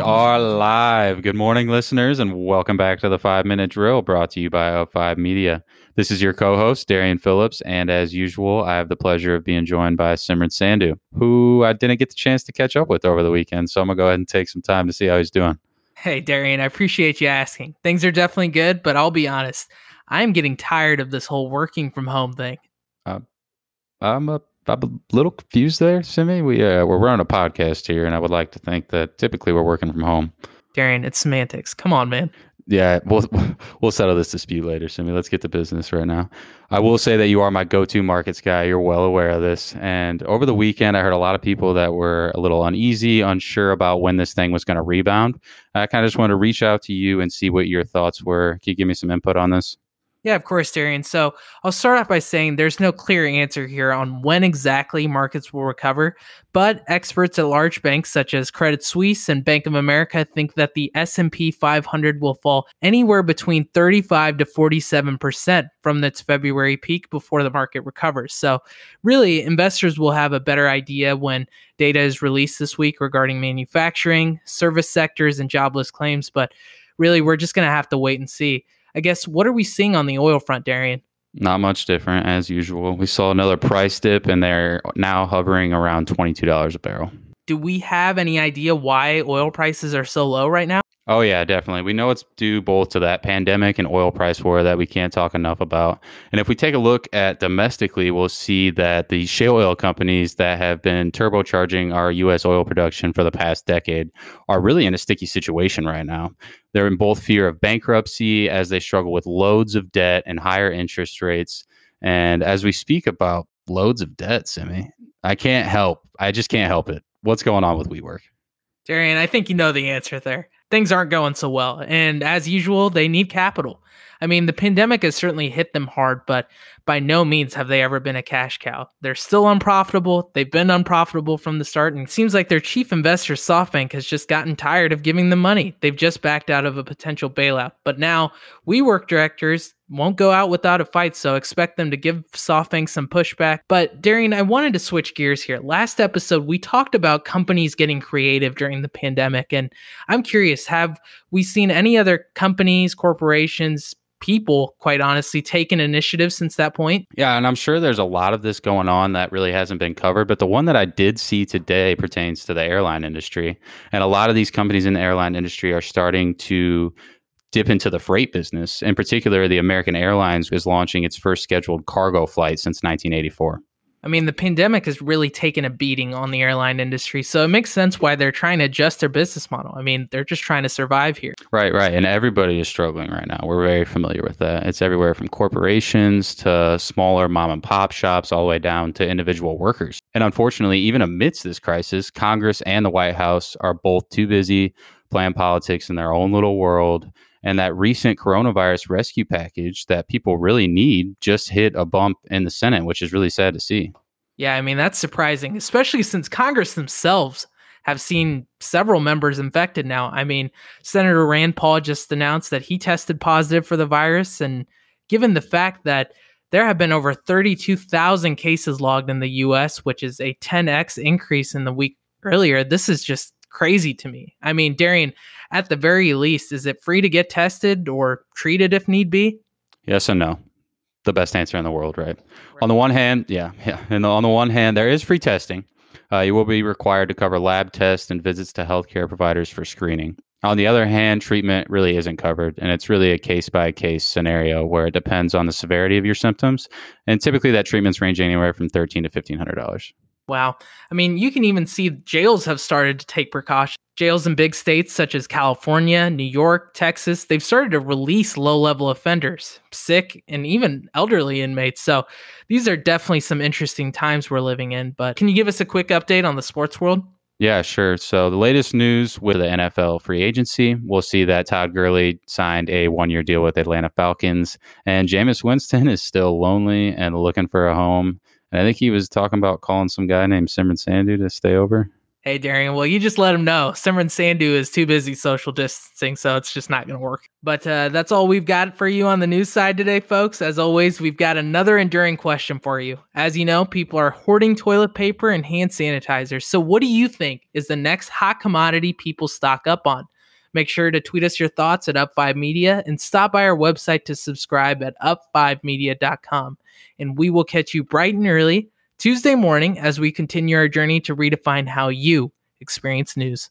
are live. Good morning, listeners, and welcome back to the Five Minute Drill brought to you by Up5 Media. This is your co host, Darian Phillips, and as usual, I have the pleasure of being joined by Simran Sandhu, who I didn't get the chance to catch up with over the weekend. So I'm going to go ahead and take some time to see how he's doing. Hey, Darian, I appreciate you asking. Things are definitely good, but I'll be honest, I'm getting tired of this whole working from home thing. Uh, I'm a I'm a little confused there, Simi. We uh, we're running a podcast here, and I would like to think that typically we're working from home. Darian, it's semantics. Come on, man. Yeah, we'll we'll settle this dispute later, Simi. Let's get to business right now. I will say that you are my go-to markets guy. You're well aware of this. And over the weekend, I heard a lot of people that were a little uneasy, unsure about when this thing was going to rebound. I kind of just wanted to reach out to you and see what your thoughts were. Can you give me some input on this? Yeah, of course, Darian. So I'll start off by saying there's no clear answer here on when exactly markets will recover, but experts at large banks such as Credit Suisse and Bank of America think that the S&P 500 will fall anywhere between 35 to 47% from its February peak before the market recovers. So really, investors will have a better idea when data is released this week regarding manufacturing, service sectors, and jobless claims, but really we're just going to have to wait and see. I guess what are we seeing on the oil front, Darian? Not much different as usual. We saw another price dip and they're now hovering around $22 a barrel. Do we have any idea why oil prices are so low right now? Oh yeah, definitely. We know it's due both to that pandemic and oil price war that we can't talk enough about. And if we take a look at domestically, we'll see that the shale oil companies that have been turbocharging our US oil production for the past decade are really in a sticky situation right now. They're in both fear of bankruptcy as they struggle with loads of debt and higher interest rates. And as we speak about loads of debt, Simi, I can't help. I just can't help it. What's going on with WeWork? Darian, I think you know the answer there things aren't going so well. And as usual, they need capital. I mean, the pandemic has certainly hit them hard, but by no means have they ever been a cash cow. They're still unprofitable. They've been unprofitable from the start, and it seems like their chief investor, SoftBank, has just gotten tired of giving them money. They've just backed out of a potential bailout. But now, WeWork directors won't go out without a fight, so expect them to give SoftBank some pushback. But Darian, I wanted to switch gears here. Last episode, we talked about companies getting creative during the pandemic, and I'm curious, have we seen any other companies, corporations, people, quite honestly, taken initiative since that point. Yeah, and I'm sure there's a lot of this going on that really hasn't been covered. But the one that I did see today pertains to the airline industry. And a lot of these companies in the airline industry are starting to dip into the freight business. In particular, the American Airlines is launching its first scheduled cargo flight since 1984. I mean, the pandemic has really taken a beating on the airline industry. So it makes sense why they're trying to adjust their business model. I mean, they're just trying to survive here. Right, right. And everybody is struggling right now. We're very familiar with that. It's everywhere from corporations to smaller mom and pop shops, all the way down to individual workers. And unfortunately, even amidst this crisis, Congress and the White House are both too busy playing politics in their own little world and that recent coronavirus rescue package that people really need just hit a bump in the Senate, which is really sad to see. Yeah, I mean, that's surprising, especially since Congress themselves have seen several members infected now. I mean, Senator Rand Paul just announced that he tested positive for the virus. And given the fact that there have been over 32,000 cases logged in the US, which is a 10x increase in the week earlier, this is just crazy to me. I mean, Darian, at the very least, is it free to get tested or treated if need be? Yes and no. The best answer in the world, right? right. On the one hand, yeah, yeah. And on the one hand, there is free testing. Uh, you will be required to cover lab tests and visits to healthcare providers for screening. On the other hand, treatment really isn't covered, and it's really a case by case scenario where it depends on the severity of your symptoms. And typically, that treatment's range anywhere from thirteen to fifteen hundred dollars. Wow. I mean, you can even see jails have started to take precautions. Jails in big states such as California, New York, Texas, they've started to release low level offenders, sick, and even elderly inmates. So these are definitely some interesting times we're living in. But can you give us a quick update on the sports world? Yeah, sure. So the latest news with the NFL free agency, we'll see that Todd Gurley signed a one-year deal with Atlanta Falcons, and Jameis Winston is still lonely and looking for a home. And I think he was talking about calling some guy named Simran Sandhu to stay over. Hey, Darian. Well, you just let him know. Simran Sandhu is too busy social distancing, so it's just not going to work. But uh, that's all we've got for you on the news side today, folks. As always, we've got another enduring question for you. As you know, people are hoarding toilet paper and hand sanitizer. So, what do you think is the next hot commodity people stock up on? Make sure to tweet us your thoughts at Up5 Media and stop by our website to subscribe at up5media.com. And we will catch you bright and early Tuesday morning as we continue our journey to redefine how you experience news.